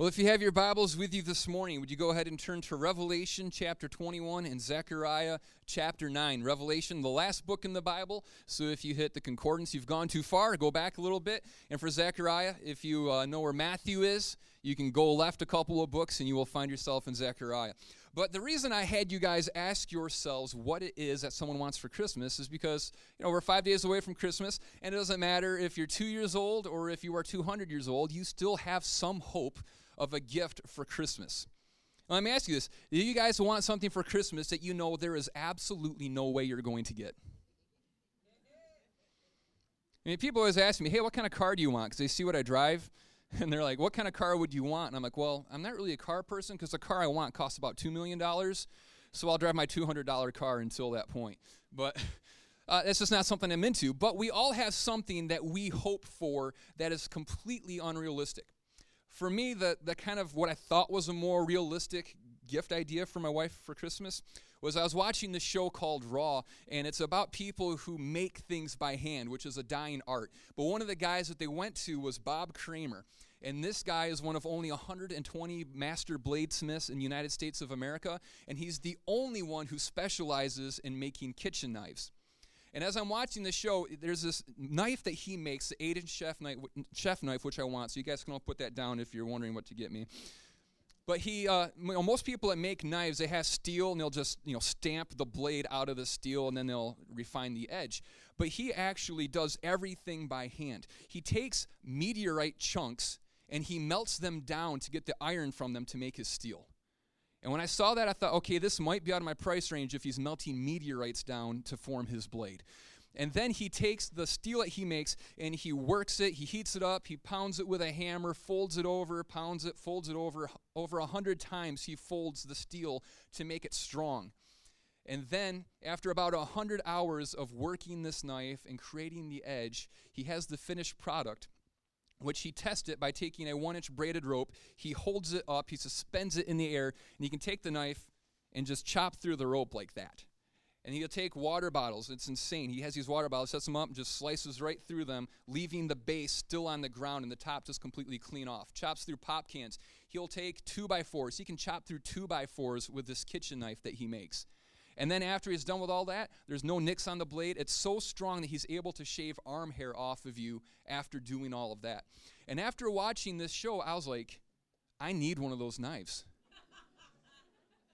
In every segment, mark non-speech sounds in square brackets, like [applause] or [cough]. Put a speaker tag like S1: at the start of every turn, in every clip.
S1: Well, if you have your Bibles with you this morning, would you go ahead and turn to Revelation chapter 21 and Zechariah chapter 9? Revelation, the last book in the Bible. So if you hit the concordance, you've gone too far, go back a little bit. And for Zechariah, if you uh, know where Matthew is, you can go left a couple of books and you will find yourself in Zechariah. But the reason I had you guys ask yourselves what it is that someone wants for Christmas is because, you know, we're five days away from Christmas, and it doesn't matter if you're two years old or if you are 200 years old, you still have some hope of a gift for Christmas. Now, let me ask you this Do you guys want something for Christmas that you know there is absolutely no way you're going to get? I mean, people always ask me, hey, what kind of car do you want? Because they see what I drive. [laughs] And they're like, what kind of car would you want? And I'm like, well, I'm not really a car person because the car I want costs about $2 million. So I'll drive my $200 car until that point. But [laughs] uh, that's just not something I'm into. But we all have something that we hope for that is completely unrealistic for me, the, the kind of what I thought was a more realistic gift idea for my wife for Christmas was I was watching this show called Raw, and it's about people who make things by hand, which is a dying art. But one of the guys that they went to was Bob Kramer. And this guy is one of only 120 master bladesmiths in the United States of America, and he's the only one who specializes in making kitchen knives. And as I'm watching the show, there's this knife that he makes, the 8 inch chef knife, chef knife, which I want. So you guys can all put that down if you're wondering what to get me. But he, uh, most people that make knives, they have steel and they'll just, you know, stamp the blade out of the steel and then they'll refine the edge. But he actually does everything by hand. He takes meteorite chunks and he melts them down to get the iron from them to make his steel. And when I saw that, I thought, okay, this might be out of my price range if he's melting meteorites down to form his blade. And then he takes the steel that he makes and he works it, he heats it up, he pounds it with a hammer, folds it over, pounds it, folds it over. Over a hundred times he folds the steel to make it strong. And then, after about a hundred hours of working this knife and creating the edge, he has the finished product which he tests it by taking a one inch braided rope. He holds it up, he suspends it in the air, and he can take the knife and just chop through the rope like that. And he'll take water bottles. It's insane. He has these water bottles, sets them up, and just slices right through them, leaving the base still on the ground and the top just completely clean off. Chops through pop cans. He'll take two by fours. He can chop through two by fours with this kitchen knife that he makes. And then after he's done with all that, there's no nicks on the blade. It's so strong that he's able to shave arm hair off of you after doing all of that. And after watching this show, I was like, I need one of those knives.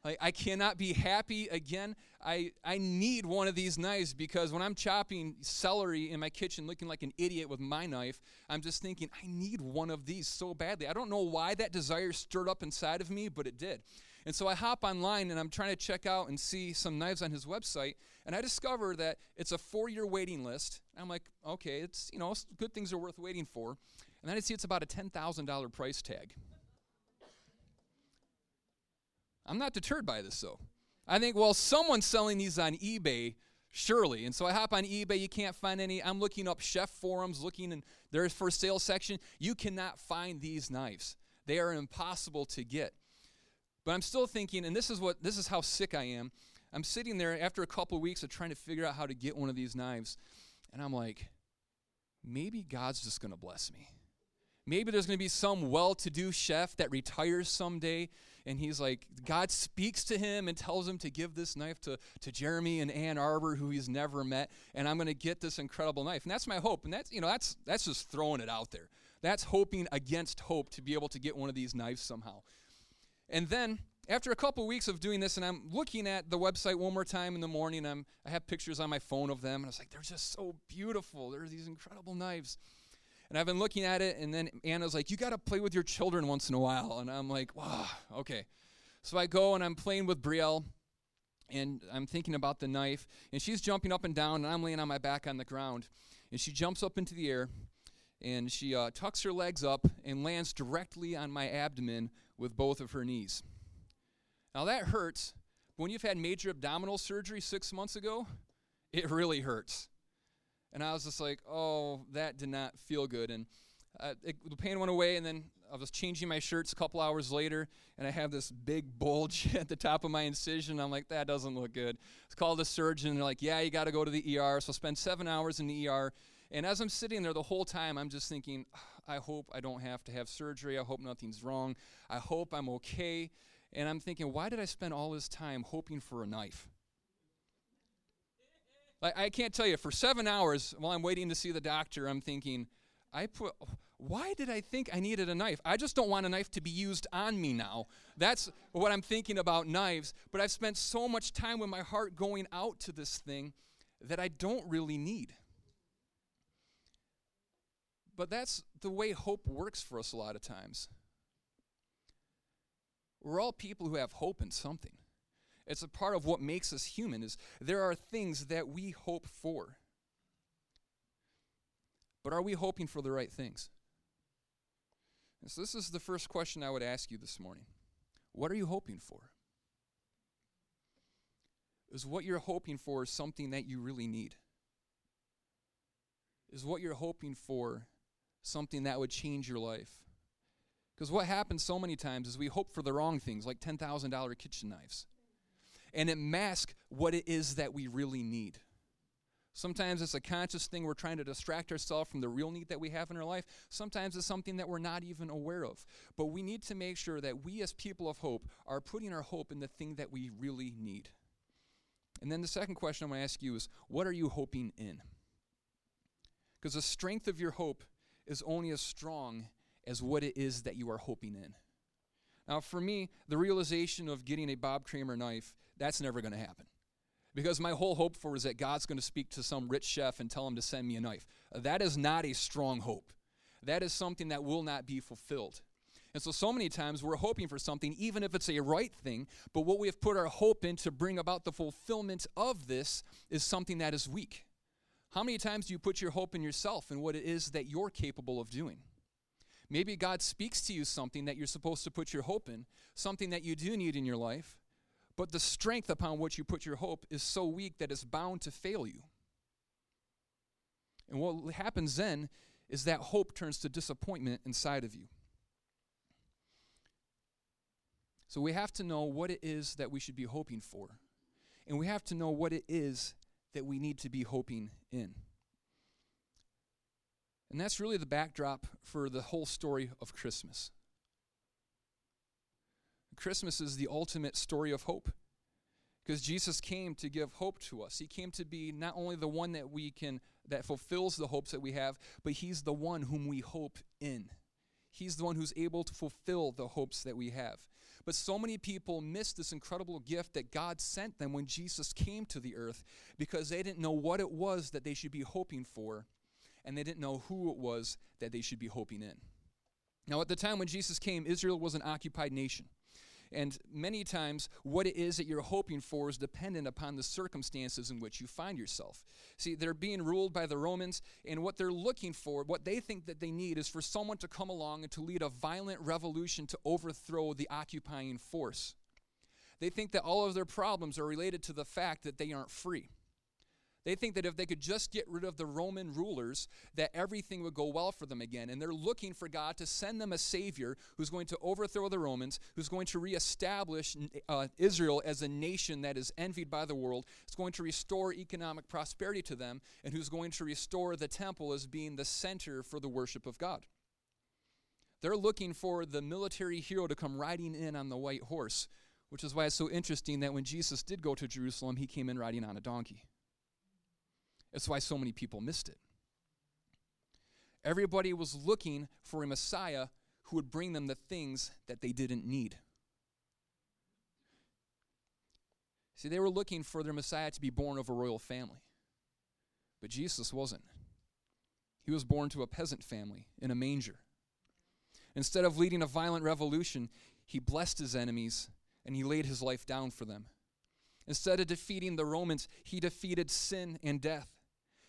S1: Like, I cannot be happy again. I, I need one of these knives because when I'm chopping celery in my kitchen looking like an idiot with my knife, I'm just thinking, I need one of these so badly. I don't know why that desire stirred up inside of me, but it did. And so I hop online and I'm trying to check out and see some knives on his website, and I discover that it's a four-year waiting list. I'm like, okay, it's you know, good things are worth waiting for. And then I see it's about a ten thousand dollar price tag. I'm not deterred by this though. I think, well, someone's selling these on eBay, surely. And so I hop on eBay, you can't find any. I'm looking up chef forums, looking in their for sale section. You cannot find these knives. They are impossible to get. But I'm still thinking, and this is what this is how sick I am. I'm sitting there after a couple of weeks of trying to figure out how to get one of these knives, and I'm like, maybe God's just going to bless me. Maybe there's going to be some well to do chef that retires someday, and he's like, God speaks to him and tells him to give this knife to, to Jeremy and Ann Arbor, who he's never met, and I'm going to get this incredible knife. And that's my hope. And that's, you know, that's, that's just throwing it out there. That's hoping against hope to be able to get one of these knives somehow. And then after a couple weeks of doing this, and I'm looking at the website one more time in the morning, I'm, I have pictures on my phone of them, and I was like, they're just so beautiful. They're these incredible knives. And I've been looking at it, and then Anna's like, you got to play with your children once in a while. And I'm like, wow, okay. So I go and I'm playing with Brielle, and I'm thinking about the knife, and she's jumping up and down, and I'm laying on my back on the ground. And she jumps up into the air, and she uh, tucks her legs up and lands directly on my abdomen with both of her knees. Now that hurts. When you've had major abdominal surgery six months ago, it really hurts. And I was just like, oh, that did not feel good. And uh, it, the pain went away, and then I was changing my shirts a couple hours later, and I have this big bulge [laughs] at the top of my incision. I'm like, that doesn't look good. It's called a surgeon. And they're like, yeah, you got to go to the ER. So I spent seven hours in the ER And as I'm sitting there the whole time, I'm just thinking, I hope I don't have to have surgery. I hope nothing's wrong. I hope I'm okay. And I'm thinking, why did I spend all this time hoping for a knife? Like, I can't tell you, for seven hours while I'm waiting to see the doctor, I'm thinking, I put, why did I think I needed a knife? I just don't want a knife to be used on me now. That's what I'm thinking about knives. But I've spent so much time with my heart going out to this thing that I don't really need. But that's the way hope works for us a lot of times. We're all people who have hope in something. It's a part of what makes us human is there are things that we hope for. But are we hoping for the right things? And so this is the first question I would ask you this morning. What are you hoping for? Is what you're hoping for something that you really need? Is what you're hoping for something that would change your life. Because what happens so many times is we hope for the wrong things, like $10,000 kitchen knives. And it masks what it is that we really need. Sometimes it's a conscious thing we're trying to distract ourselves from the real need that we have in our life. Sometimes it's something that we're not even aware of. But we need to make sure that we, as people of hope, are putting our hope in the thing that we really need. And then the second question I'm going to ask you is what are you hoping in? Because the strength of your hope is only as strong as what it is that you are hoping in. Now, for me, the realization of getting a Bob Kramer knife, that's never going to happen. Because my whole hope for is that God's going to speak to some rich chef and tell him to send me a knife. That is not a strong hope. That is something that will not be fulfilled. And so, so many times we're hoping for something, even if it's a right thing, but what we have put our hope in to bring about the fulfillment of this is something that is weak. How many times do you put your hope in yourself and what it is that you're capable of doing? Maybe God speaks to you something that you're supposed to put your hope in, something that you do need in your life, but the strength upon which you put your hope is so weak that it's bound to fail you. And what happens then is that hope turns to disappointment inside of you. So we have to know what it is that we should be hoping for. And we have to know what it is that we need to be hoping in. And that's really the backdrop for the whole story of Christmas. Christmas is the ultimate story of hope because Jesus came to give hope to us. He came to be not only the one that we can that fulfills the hopes that we have, but he's the one whom we hope in. He's the one who's able to fulfill the hopes that we have. But so many people miss this incredible gift that God sent them when Jesus came to the earth because they didn't know what it was that they should be hoping for, and they didn't know who it was that they should be hoping in. Now, at the time when Jesus came, Israel was an occupied nation. And many times, what it is that you're hoping for is dependent upon the circumstances in which you find yourself. See, they're being ruled by the Romans, and what they're looking for, what they think that they need, is for someone to come along and to lead a violent revolution to overthrow the occupying force. They think that all of their problems are related to the fact that they aren't free. They think that if they could just get rid of the Roman rulers, that everything would go well for them again. And they're looking for God to send them a Savior who's going to overthrow the Romans, who's going to reestablish uh, Israel as a nation that is envied by the world, is going to restore economic prosperity to them, and who's going to restore the temple as being the center for the worship of God. They're looking for the military hero to come riding in on the white horse, which is why it's so interesting that when Jesus did go to Jerusalem, he came in riding on a donkey. That's why so many people missed it. Everybody was looking for a Messiah who would bring them the things that they didn't need. See, they were looking for their Messiah to be born of a royal family. But Jesus wasn't. He was born to a peasant family in a manger. Instead of leading a violent revolution, he blessed his enemies and he laid his life down for them. Instead of defeating the Romans, he defeated sin and death.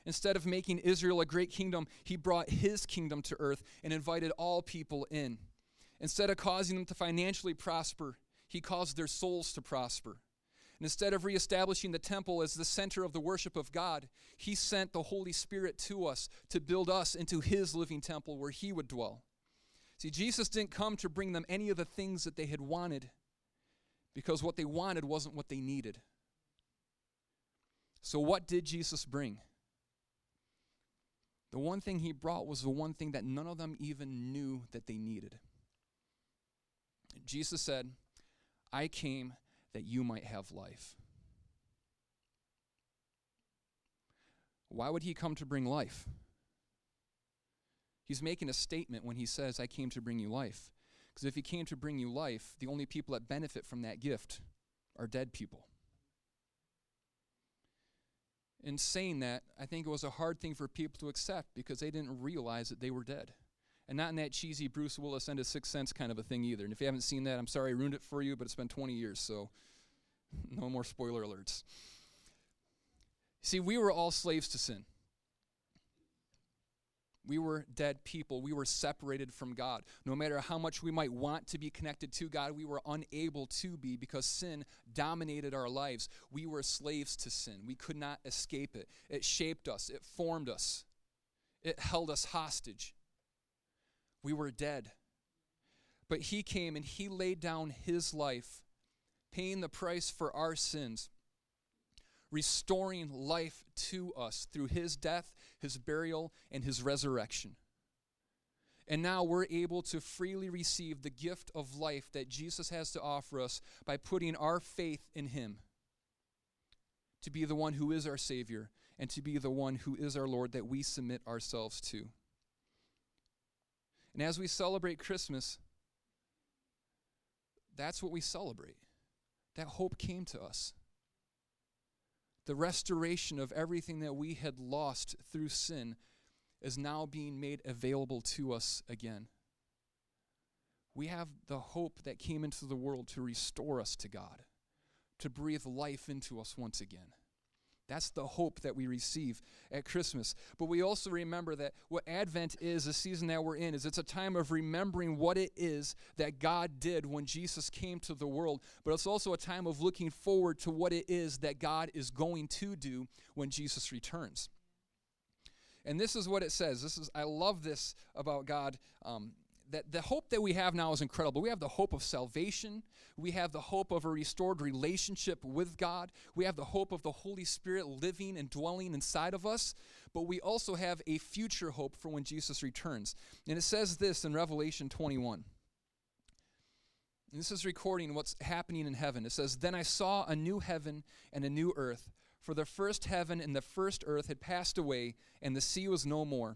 S1: Instead of making Israel a great kingdom, he brought his kingdom to earth and invited all people in. Instead of causing them to financially prosper, he caused their souls to prosper. And instead of reestablishing the temple as the center of the worship of God, he sent the Holy Spirit to us to build us into his living temple where he would dwell. See, Jesus didn't come to bring them any of the things that they had wanted because what they wanted wasn't what they needed. So, what did Jesus bring? The one thing he brought was the one thing that none of them even knew that they needed. Jesus said, I came that you might have life. Why would he come to bring life? He's making a statement when he says, I came to bring you life. Because if he came to bring you life, the only people that benefit from that gift are dead people. In saying that, I think it was a hard thing for people to accept because they didn't realize that they were dead. And not in that cheesy Bruce Willis and his sixth sense kind of a thing either. And if you haven't seen that, I'm sorry I ruined it for you, but it's been 20 years, so [laughs] no more spoiler alerts. See, we were all slaves to sin. We were dead people. We were separated from God. No matter how much we might want to be connected to God, we were unable to be because sin dominated our lives. We were slaves to sin. We could not escape it. It shaped us, it formed us, it held us hostage. We were dead. But He came and He laid down His life, paying the price for our sins restoring life to us through his death, his burial, and his resurrection. And now we're able to freely receive the gift of life that Jesus has to offer us by putting our faith in him to be the one who is our Savior and to be the one who is our Lord that we submit ourselves to. And as we celebrate Christmas, that's what we celebrate. That hope came to us the restoration of everything that we had lost through sin is now being made available to us again. We have the hope that came into the world to restore us to God, to breathe life into us once again. That's the hope that we receive at Christmas. But we also remember that what Advent is, the season that we're in, is it's a time of remembering what it is that God did when Jesus came to the world. But it's also a time of looking forward to what it is that God is going to do when Jesus returns. And this is what it says. This is I love this about God. Um, that the hope that we have now is incredible. We have the hope of salvation. We have the hope of a restored relationship with God. We have the hope of the Holy Spirit living and dwelling inside of us. But we also have a future hope for when Jesus returns. And it says this in Revelation 21. And this is recording what's happening in heaven. It says, Then I saw a new heaven and a new earth, for the first heaven and the first earth had passed away, and the sea was no more.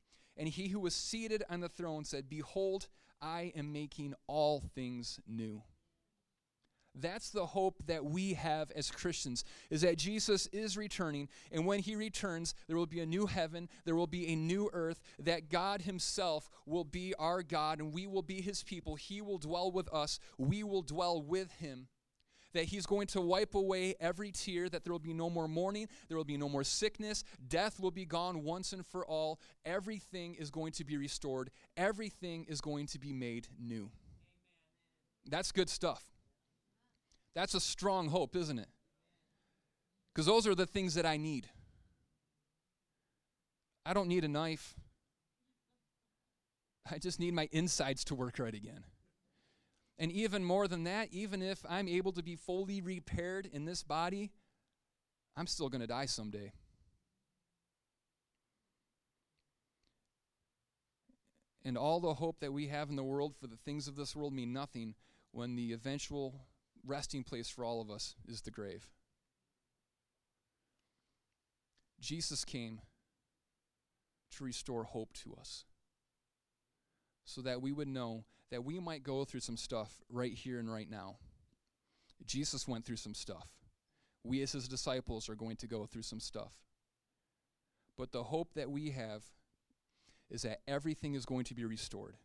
S1: And he who was seated on the throne said, Behold, I am making all things new. That's the hope that we have as Christians is that Jesus is returning and when he returns there will be a new heaven, there will be a new earth that God himself will be our God and we will be his people. He will dwell with us, we will dwell with him that he's going to wipe away every tear, that there will be no more mourning, there will be no more sickness, death will be gone once and for all. Everything is going to be restored, everything is going to be made new. Amen. That's good stuff. That's a strong hope, isn't it? Because those are the things that I need. I don't need a knife. I just need my insides to work right again. And even more than that, even if I'm able to be fully repaired in this body, I'm still going to die someday. And all the hope that we have in the world for the things of this world mean nothing when the eventual resting place for all of us is the grave. Jesus came to restore hope to us so that we would know that we might go through some stuff right here and right now. Jesus went through some stuff. We, as his disciples, are going to go through some stuff. But the hope that we have is that everything is going to be restored,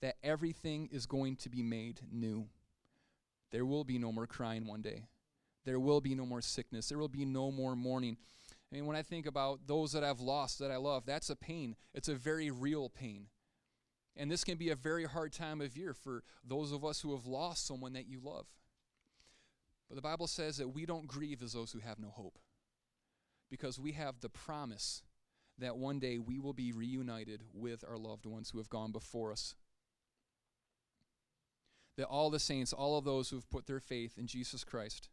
S1: that everything is going to be made new. There will be no more crying one day. There will be no more sickness. There will be no more mourning. I mean, when I think about those that I've lost that I love, that's a pain. It's a very real pain. And this can be a very hard time of year for those of us who have lost someone that you love. But the Bible says that we don't grieve as those who have no hope because we have the promise that one day we will be reunited with our loved ones who have gone before us. That all the saints, all of those who have put their faith in Jesus Christ,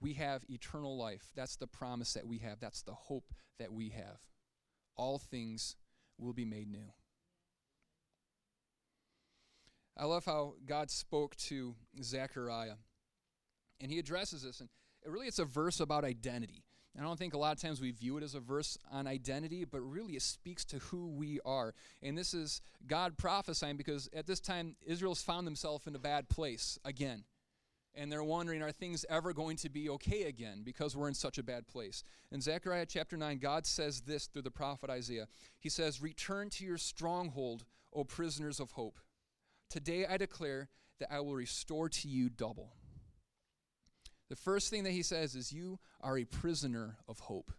S1: we have eternal life. That's the promise that we have. That's the hope that we have. All things will be made new. I love how God spoke to Zechariah. And he addresses this. And it really, it's a verse about identity. And I don't think a lot of times we view it as a verse on identity, but really it speaks to who we are. And this is God prophesying because at this time, Israel's found themselves in a bad place again and they're wondering, are things ever going to be okay again because we're in such a bad place? In Zechariah chapter 9, God says this through the prophet Isaiah. He says, Return to your stronghold, O prisoners of hope. Today I declare that I will restore to you double. The first thing that he says is, You are a prisoner of hope.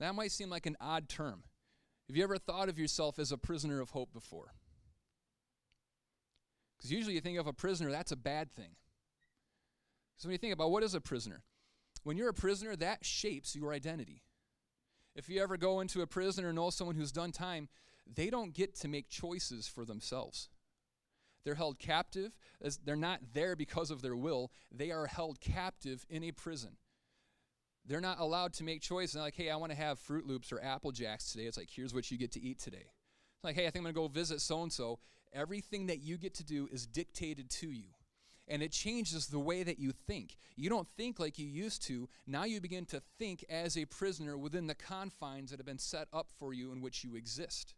S1: That might seem like an odd term. Have you ever thought of yourself as a prisoner of hope before? Because usually you think of a prisoner, that's a bad thing. So when you think about what is a prisoner, when you're a prisoner, that shapes your identity. If you ever go into a prison or know someone who's done time, they don't get to make choices for themselves. They're held captive. They're not there because of their will. They are held captive in a prison. They're not allowed to make choices. like, hey, I want to have Froot Loops or Apple Jacks today. It's like, here's what you get to eat today. It's like, hey, I think I'm going to go visit so and so. Everything that you get to do is dictated to you and it changes the way that you think. You don't think like you used to. Now you begin to think as a prisoner within the confines that have been set up for you in which you exist.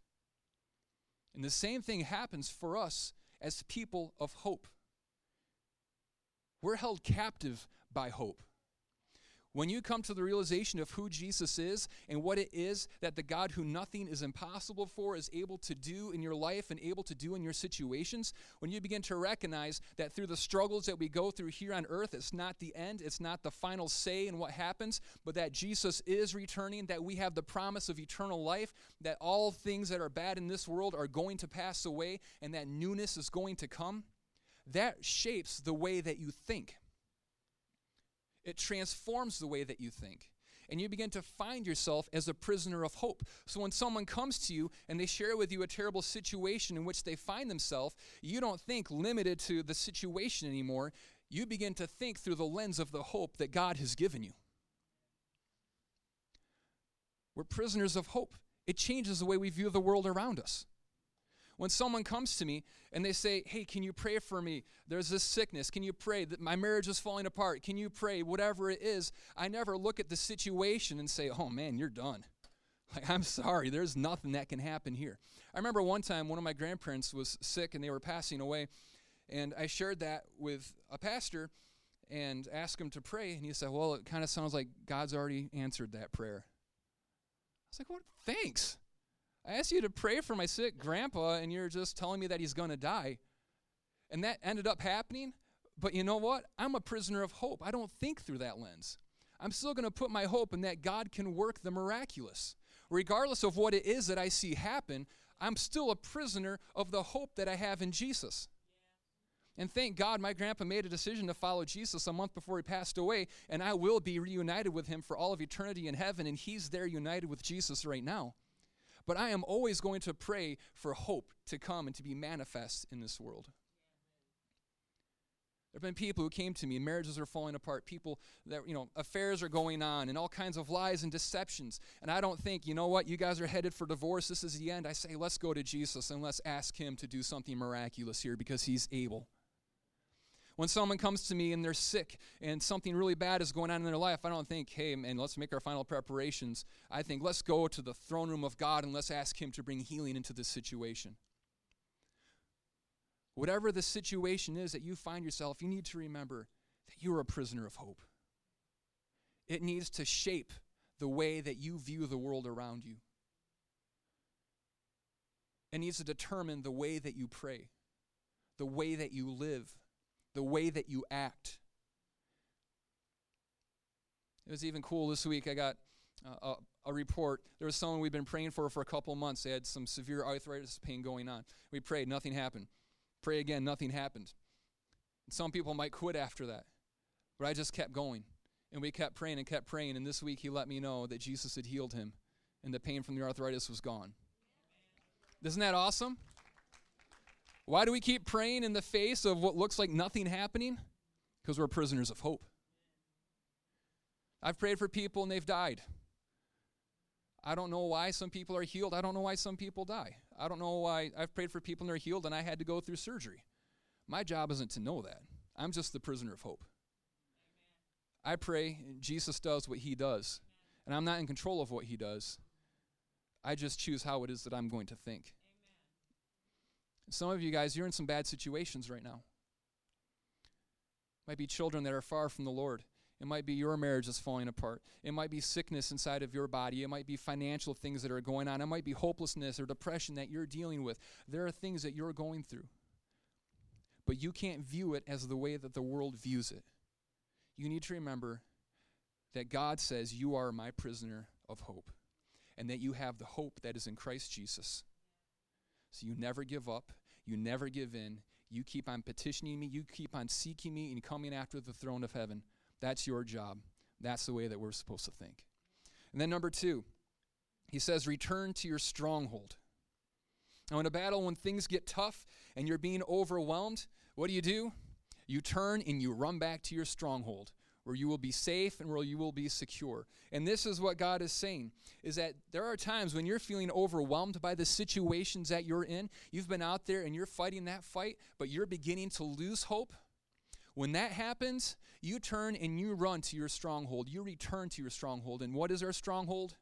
S1: And the same thing happens for us as people of hope. We're held captive by hope. When you come to the realization of who Jesus is and what it is that the God who nothing is impossible for is able to do in your life and able to do in your situations, when you begin to recognize that through the struggles that we go through here on earth, it's not the end, it's not the final say in what happens, but that Jesus is returning, that we have the promise of eternal life, that all things that are bad in this world are going to pass away, and that newness is going to come, that shapes the way that you think. It transforms the way that you think. And you begin to find yourself as a prisoner of hope. So when someone comes to you and they share with you a terrible situation in which they find themselves, you don't think limited to the situation anymore. You begin to think through the lens of the hope that God has given you. We're prisoners of hope. It changes the way we view the world around us. When someone comes to me and they say, Hey, can you pray for me? There's this sickness. Can you pray that my marriage is falling apart? Can you pray? Whatever it is, I never look at the situation and say, Oh man, you're done. [laughs] Like, I'm sorry, there's nothing that can happen here. I remember one time one of my grandparents was sick and they were passing away, and I shared that with a pastor and asked him to pray, and he said, Well, it kind of sounds like God's already answered that prayer. I was like, What? Thanks. I asked you to pray for my sick grandpa, and you're just telling me that he's going to die. And that ended up happening. But you know what? I'm a prisoner of hope. I don't think through that lens. I'm still going to put my hope in that God can work the miraculous. Regardless of what it is that I see happen, I'm still a prisoner of the hope that I have in Jesus. And thank God my grandpa made a decision to follow Jesus a month before he passed away, and I will be reunited with him for all of eternity in heaven, and he's there united with Jesus right now. But I am always going to pray for hope to come and to be manifest in this world. There have been people who came to me, marriages are falling apart, people that, you know, affairs are going on, and all kinds of lies and deceptions. And I don't think, you know what, you guys are headed for divorce, this is the end. I say, let's go to Jesus and let's ask Him to do something miraculous here because He's able. When someone comes to me and they're sick and something really bad is going on in their life, I don't think, hey, man, let's make our final preparations. I think, let's go to the throne room of God and let's ask Him to bring healing into this situation. Whatever the situation is that you find yourself, you need to remember that you are a prisoner of hope. It needs to shape the way that you view the world around you. It needs to determine the way that you pray, the way that you live, the way that you act. It was even cool this week. I got a, a, report. There was someone we've been praying for for a couple months. They had some severe arthritis pain going on. We prayed, nothing happened. Pray again, nothing happened. And some people might quit after that. But I just kept going. And we kept praying and kept praying. And this week he let me know that Jesus had healed him and the pain from the arthritis was gone. Isn't that awesome? Why do we keep praying in the face of what looks like nothing happening? Because we're prisoners of hope. I've prayed for people and they've died. I don't know why some people are healed. I don't know why some people die. I don't know why I've prayed for people and they're healed and I had to go through surgery. My job isn't to know that. I'm just the prisoner of hope. I pray Jesus does what he does. And I'm not in control of what he does. I just choose how it is that I'm going to think. Some of you guys, you're in some bad situations right now. It Might be children that are far from the Lord. It might be your marriage is falling apart. It might be sickness inside of your body. It might be financial things that are going on. It might be hopelessness or depression that you're dealing with. There are things that you're going through. But you can't view it as the way that the world views it. You need to remember that God says, You are my prisoner of hope, and that you have the hope that is in Christ Jesus. So you never give up, you never give in. You keep on petitioning me, you keep on seeking me, and coming after the throne of heaven. That's your job. That's the way that we're supposed to think. And then, number two, he says, return to your stronghold. Now, in a battle, when things get tough and you're being overwhelmed, what do you do? You turn and you run back to your stronghold where you will be safe and where you will be secure. And this is what God is saying is that there are times when you're feeling overwhelmed by the situations that you're in. You've been out there and you're fighting that fight, but you're beginning to lose hope. When that happens, you turn and you run to your stronghold. You return to your stronghold. And what is our stronghold?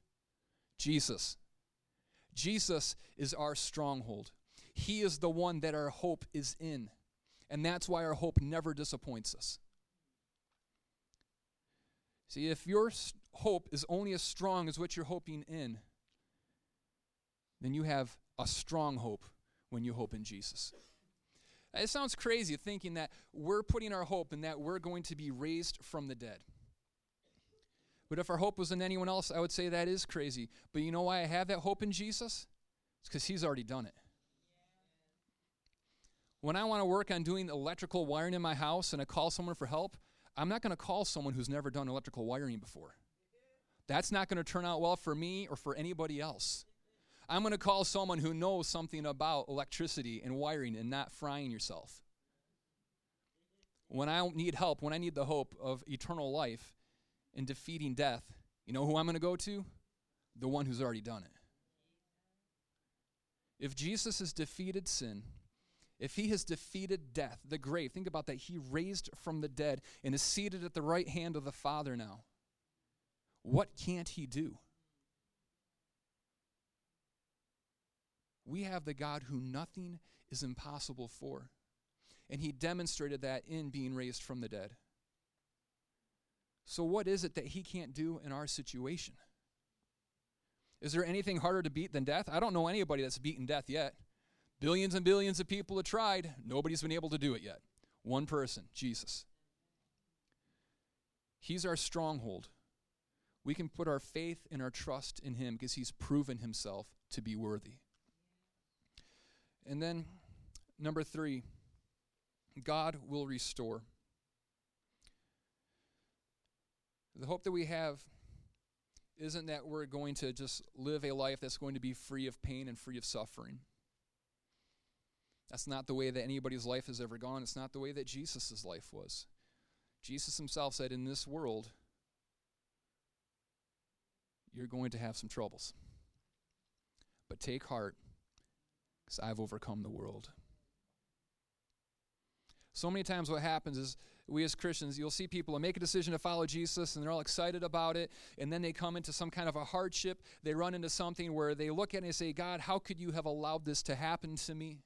S1: Jesus. Jesus is our stronghold. He is the one that our hope is in. And that's why our hope never disappoints us. See, if your hope is only as strong as what you're hoping in, then you have a strong hope when you hope in Jesus. Uh, it sounds crazy thinking that we're putting our hope in that we're going to be raised from the dead. But if our hope was in anyone else, I would say that is crazy. But you know why I have that hope in Jesus? It's because He's already done it. When I want to work on doing electrical wiring in my house and I call someone for help, I'm not going to call someone who's never done electrical wiring before. That's not going to turn out well for me or for anybody else. I'm going to call someone who knows something about electricity and wiring and not frying yourself. When I need help, when I need the hope of eternal life and defeating death, you know who I'm going to go to? The one who's already done it. If Jesus has defeated sin, if he has defeated death, the grave, think about that. He raised from the dead and is seated at the right hand of the Father now. What can't he do? We have the God who nothing is impossible for. And he demonstrated that in being raised from the dead. So, what is it that he can't do in our situation? Is there anything harder to beat than death? I don't know anybody that's beaten death yet. Billions and billions of people have tried. Nobody's been able to do it yet. One person, Jesus. He's our stronghold. We can put our faith and our trust in him because he's proven himself to be worthy. And then, number three, God will restore. The hope that we have isn't that we're going to just live a life that's going to be free of pain and free of suffering. That's not the way that anybody's life has ever gone. It's not the way that Jesus' life was. Jesus himself said, In this world, you're going to have some troubles. But take heart, because I've overcome the world. So many times, what happens is we as Christians, you'll see people make a decision to follow Jesus and they're all excited about it, and then they come into some kind of a hardship. They run into something where they look at it and say, God, how could you have allowed this to happen to me?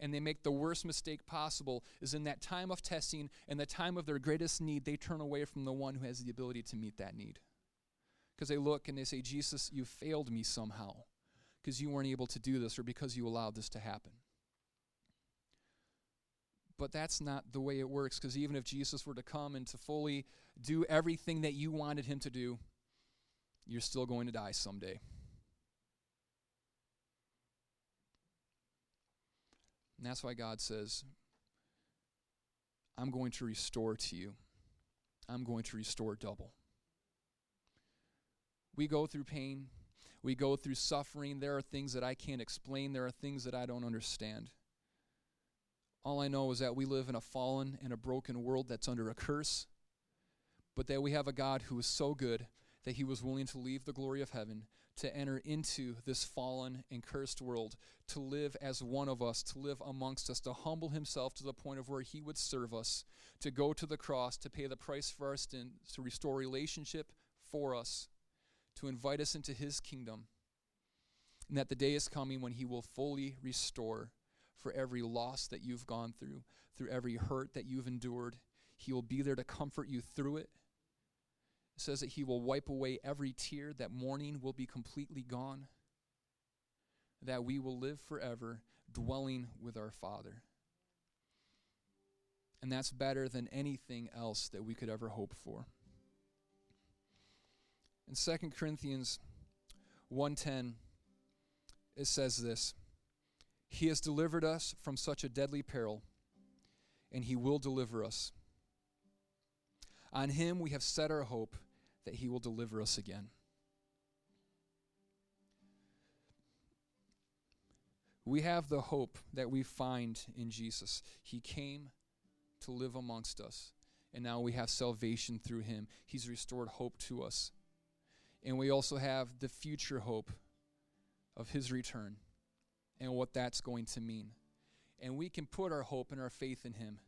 S1: And they make the worst mistake possible is in that time of testing and the time of their greatest need, they turn away from the one who has the ability to meet that need. Because they look and they say, Jesus, you failed me somehow because you weren't able to do this or because you allowed this to happen. But that's not the way it works because even if Jesus were to come and to fully do everything that you wanted him to do, you're still going to die someday. And that's why God says, I'm going to restore to you. I'm going to restore double. We go through pain. We go through suffering. There are things that I can't explain. There are things that I don't understand. All I know is that we live in a fallen and a broken world that's under a curse, but that we have a God who is so good that he was willing to leave the glory of heaven to enter into this fallen and cursed world, to live as one of us, to live amongst us, to humble himself to the point of where he would serve us, to go to the cross, to pay the price for our sin, to restore relationship for us, to invite us into his kingdom. And that the day is coming when he will fully restore for every loss that you've gone through, through every hurt that you've endured. He will be there to comfort you through it says that he will wipe away every tear, that mourning will be completely gone, that we will live forever dwelling with our Father. And that's better than anything else that we could ever hope for. In 2 Corinthians 1:10 it says this He has delivered us from such a deadly peril and he will deliver us. On him we have set our hope that he will deliver us again. We have the hope that we find in Jesus. He came to live amongst us, and now we have salvation through him. He's restored hope to us. And we also have the future hope of his return and what that's going to mean. And we can put our hope and our faith in him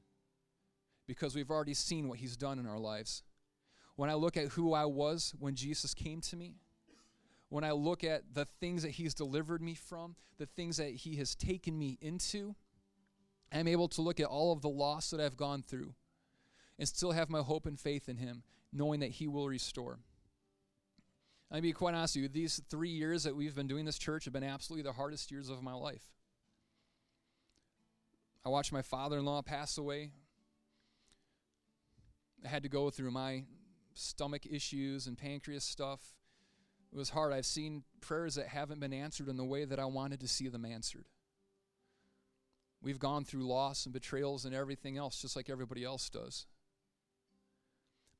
S1: because we've already seen what he's done in our lives when I look at who I was when Jesus came to me, when I look at the things that He's delivered me from, the things that He has taken me into, I'm able to look at all of the loss that I've gone through and still have my hope and faith in Him, knowing that He will restore. I'll be quite honest with you, these three years that we've been doing this church have been absolutely the hardest years of my life. I watched my father in law pass away. I had to go through my stomach issues and pancreas stuff. It was hard. I've seen prayers that haven't been answered in the way that I wanted to see them answered. We've gone through loss and betrayals and everything else, just like everybody else does.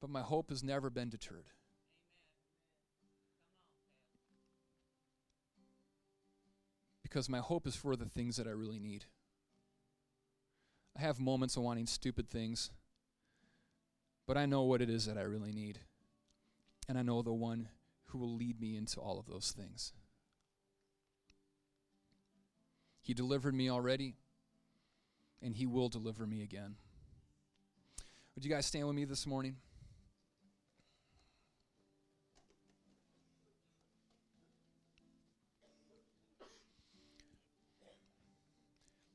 S1: But my hope has never been deterred. Because my hope is for the things that I really need. I have moments of wanting stupid things but I know what it is that I really need. And I know the one who will lead me into all of those things. He delivered me already, and He will deliver me again. Would you guys stand with me this morning?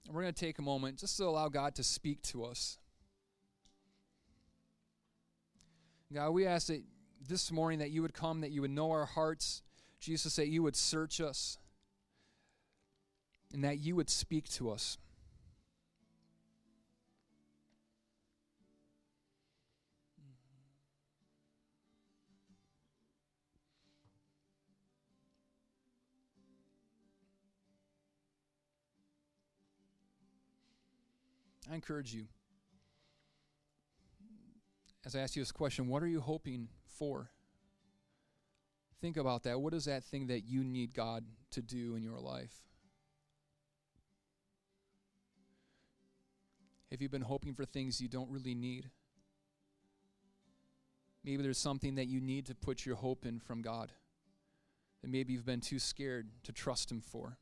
S1: And we're going to take a moment just to allow God to speak to us. God, we ask that this morning that you would come, that you would know our hearts. Jesus, that you would search us and that you would speak to us. I encourage you as I ask you this question, what are you hoping for? Think about that. What is that thing that you need God to do in your life? Have you been hoping for things you don't really need? Maybe there's something that you need to put your hope in from God. That maybe you've been too scared to trust Him for.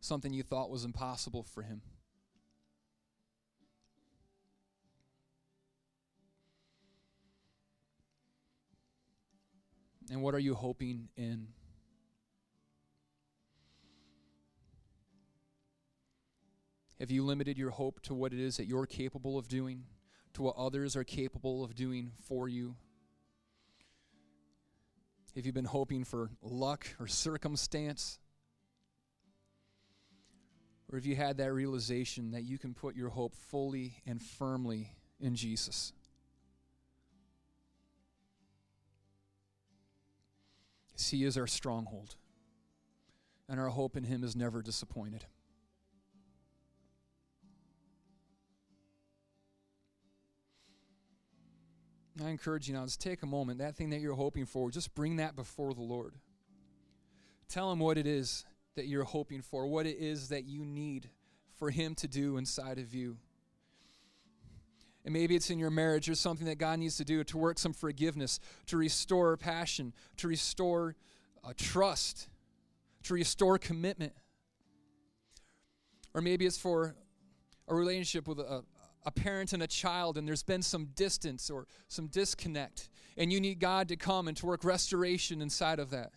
S1: Something you thought was impossible for Him. And what are you hoping in? Have you limited your hope to what it is that you're capable of doing, to what others are capable of doing for you? Have you been hoping for luck or circumstance? Or have you had that realization that you can put your hope fully and firmly in Jesus? He is our stronghold, and our hope in Him is never disappointed. I encourage you now, just take a moment. That thing that you're hoping for, just bring that before the Lord. Tell Him what it is that you're hoping for, what it is that you need for Him to do inside of you. And maybe it's in your marriage or something that God needs to do to work some forgiveness, to restore passion, to restore uh, trust, to restore commitment. Or maybe it's for a relationship with a, a parent and a child, and there's been some distance or some disconnect, and you need God to come and to work restoration inside of that.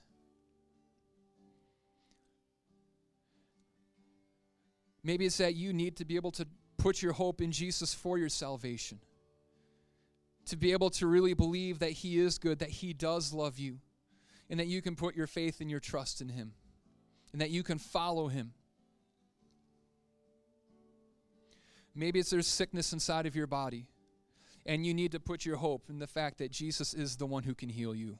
S1: Maybe it's that you need to be able to put your hope in Jesus for your salvation. To be able to really believe that He is good, that He does love you, and that you can put your faith and your trust in Him, and that you can follow Him. Maybe it's there's sickness inside of your body, and you need to put your hope in the fact that Jesus is the one who can heal you.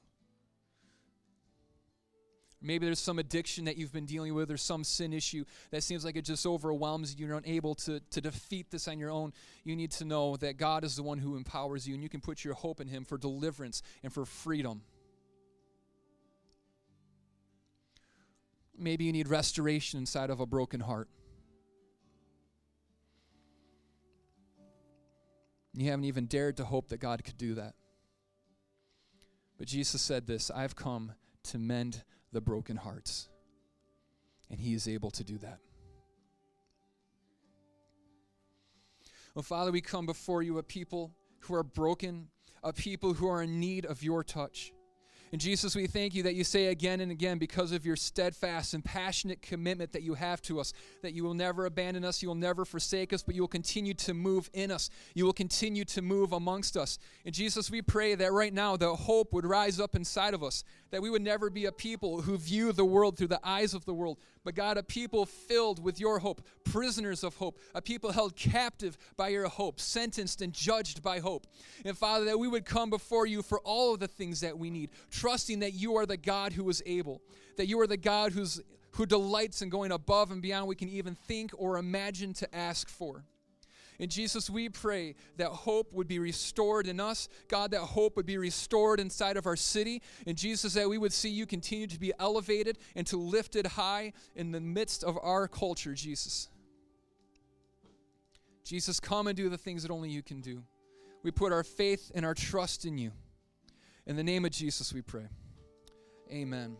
S1: Maybe there's some addiction that you've been dealing with or some sin issue that seems like it just overwhelms you. You're unable to, to defeat this on your own. You need to know that God is the one who empowers you, and you can put your hope in Him for deliverance and for freedom. Maybe you need restoration inside of a broken heart. You haven't even dared to hope that God could do that. But Jesus said this I've come to mend the broken hearts. And He is able to do that. Well, Father, we come before you a people who are broken, a people who are in need of your touch. And Jesus, we thank you that you say again and again, because of your steadfast and passionate commitment that you have to us, that you will never abandon us, you will never forsake us, but you will continue to move in us. You will continue to move amongst us. And Jesus, we pray that right now the hope would rise up inside of us, that we would never be a people who view the world through the eyes of the world, but God, a people filled with your hope, prisoners of hope, a people held captive by your hope, sentenced and judged by hope. And Father, that we would come before you for all of the things that we need, trusting that you are the God who is able, that you are the God who's who delights in going above and beyond we can even think or imagine to ask for. And Jesus, we pray that hope would be restored in us. God, that hope would be restored inside of our city. And Jesus, that we would see you continue to be elevated and to lifted high in the midst of our culture, Jesus. Jesus, come and do the things that only you can do. We put our faith and our trust in you. In the name of Jesus, we pray. Amen.